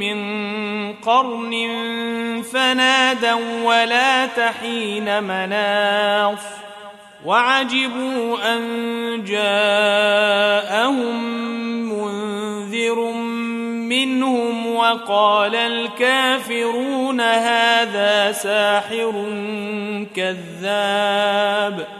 من قرن فنادوا ولا تحين مناص وعجبوا أن جاءهم منذر منهم وقال الكافرون هذا ساحر كذاب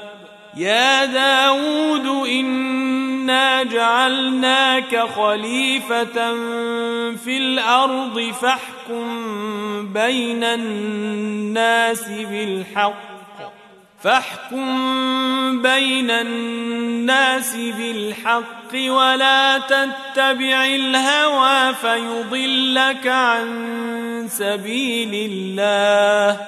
يا داود إنا جعلناك خليفة في الأرض فاحكم بين الناس بالحق فاحكم بين الناس بالحق ولا تتبع الهوى فيضلك عن سبيل الله.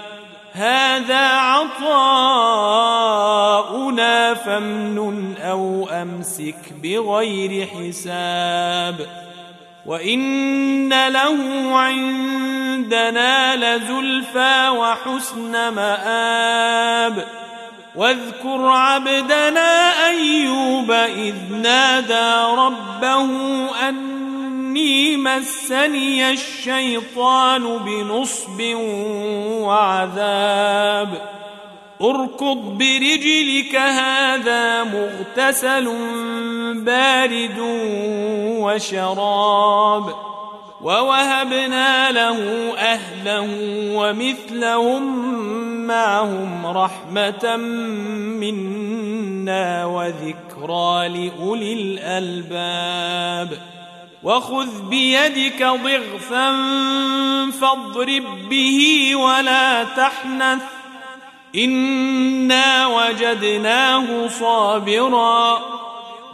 هذا عطاؤنا فامنن أو أمسك بغير حساب وإن له عندنا لزلفى وحسن مآب واذكر عبدنا أيوب إذ نادى ربه أن إني مسني الشيطان بنصب وعذاب. اركض برجلك هذا مغتسل بارد وشراب. ووهبنا له أهله ومثلهم معهم رحمة منا وذكرى لأولي الألباب. وخذ بيدك ضغثا فاضرب به ولا تحنث. إنا وجدناه صابرا.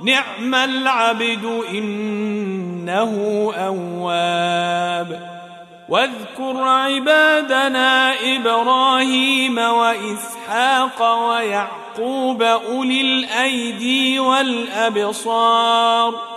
نعم العبد إنه أواب. واذكر عبادنا إبراهيم وإسحاق ويعقوب أولي الأيدي والأبصار.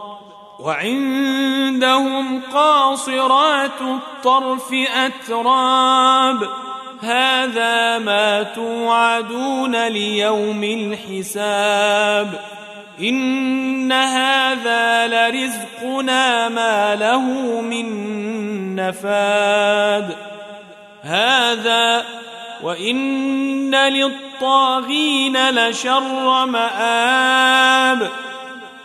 وعندهم قاصرات الطرف أتراب. هذا ما توعدون ليوم الحساب. إن هذا لرزقنا ما له من نفاد. هذا وإن للطاغين لشر مآب.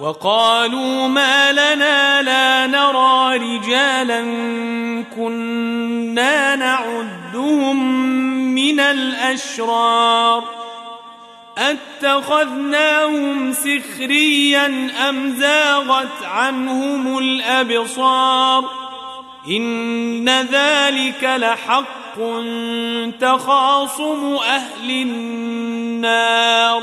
وقالوا ما لنا لا نرى رجالا كنا نعدهم من الأشرار أتخذناهم سخريا أم زاغت عنهم الأبصار إن ذلك لحق تخاصم أهل النار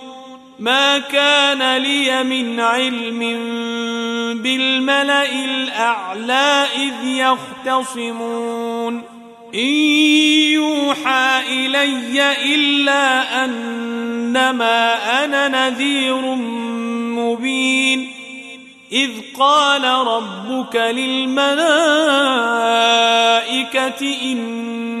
ما كان لي من علم بالملأ الأعلى إذ يختصمون. إن يوحى إلي إلا أنما أنا نذير مبين. إذ قال ربك للملائكة اني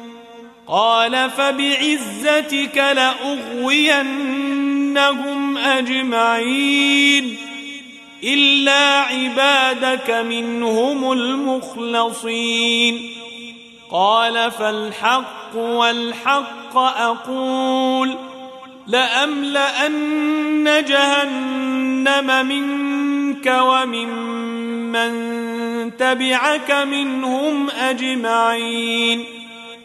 قال فبعزتك لأغوينهم أجمعين إلا عبادك منهم المخلصين قال فالحق والحق أقول لأملأن جهنم منك ومن من تبعك منهم أجمعين